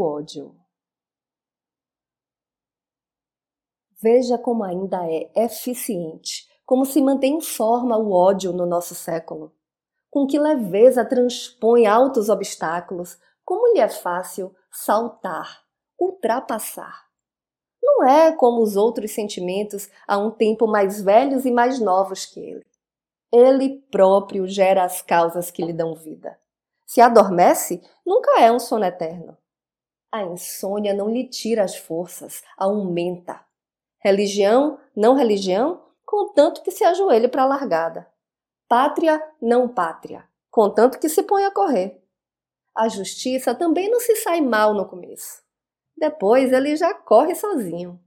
ódio. Veja como ainda é eficiente, como se mantém em forma o ódio no nosso século. Com que leveza transpõe altos obstáculos, como lhe é fácil saltar, ultrapassar. Não é como os outros sentimentos há um tempo mais velhos e mais novos que ele. Ele próprio gera as causas que lhe dão vida. Se adormece, nunca é um sono eterno. A insônia não lhe tira as forças, aumenta. Religião, não religião, contanto que se ajoelhe para a largada. Pátria, não pátria, contanto que se ponha a correr. A justiça também não se sai mal no começo. Depois ele já corre sozinho.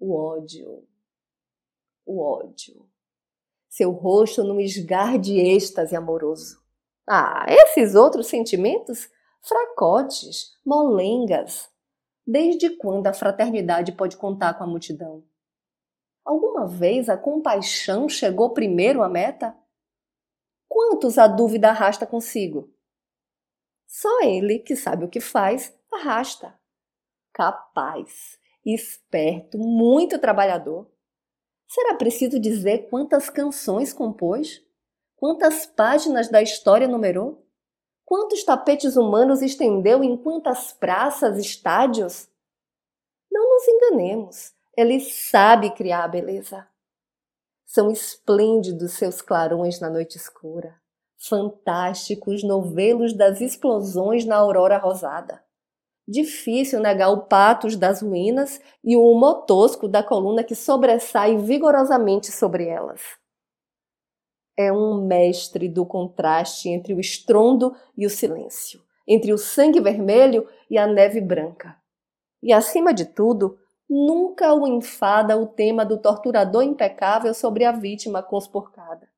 O ódio. O ódio. Seu rosto num esgar de êxtase amoroso. Ah, esses outros sentimentos? Fracotes, molengas. Desde quando a fraternidade pode contar com a multidão? Alguma vez a compaixão chegou primeiro à meta? Quantos a dúvida arrasta consigo? Só ele, que sabe o que faz, arrasta. Capaz, esperto, muito trabalhador. Será preciso dizer quantas canções compôs? Quantas páginas da história numerou? Quantos tapetes humanos estendeu em quantas praças, estádios? Não nos enganemos, ele sabe criar a beleza. São esplêndidos seus clarões na noite escura fantásticos novelos das explosões na aurora rosada. Difícil negar o patos das ruínas e o humo tosco da coluna que sobressai vigorosamente sobre elas. É um mestre do contraste entre o estrondo e o silêncio, entre o sangue vermelho e a neve branca. E, acima de tudo, nunca o enfada o tema do torturador impecável sobre a vítima conspurcada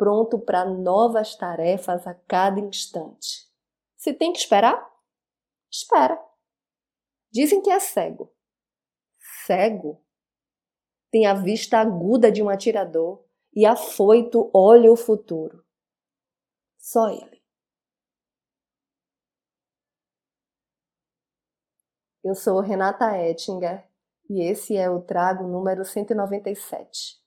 pronto para novas tarefas a cada instante. Se tem que esperar, espera. Dizem que é cego. Cego? Tem a vista aguda de um atirador e afoito olha o futuro. Só ele. Eu sou Renata Ettinger e esse é o trago número 197.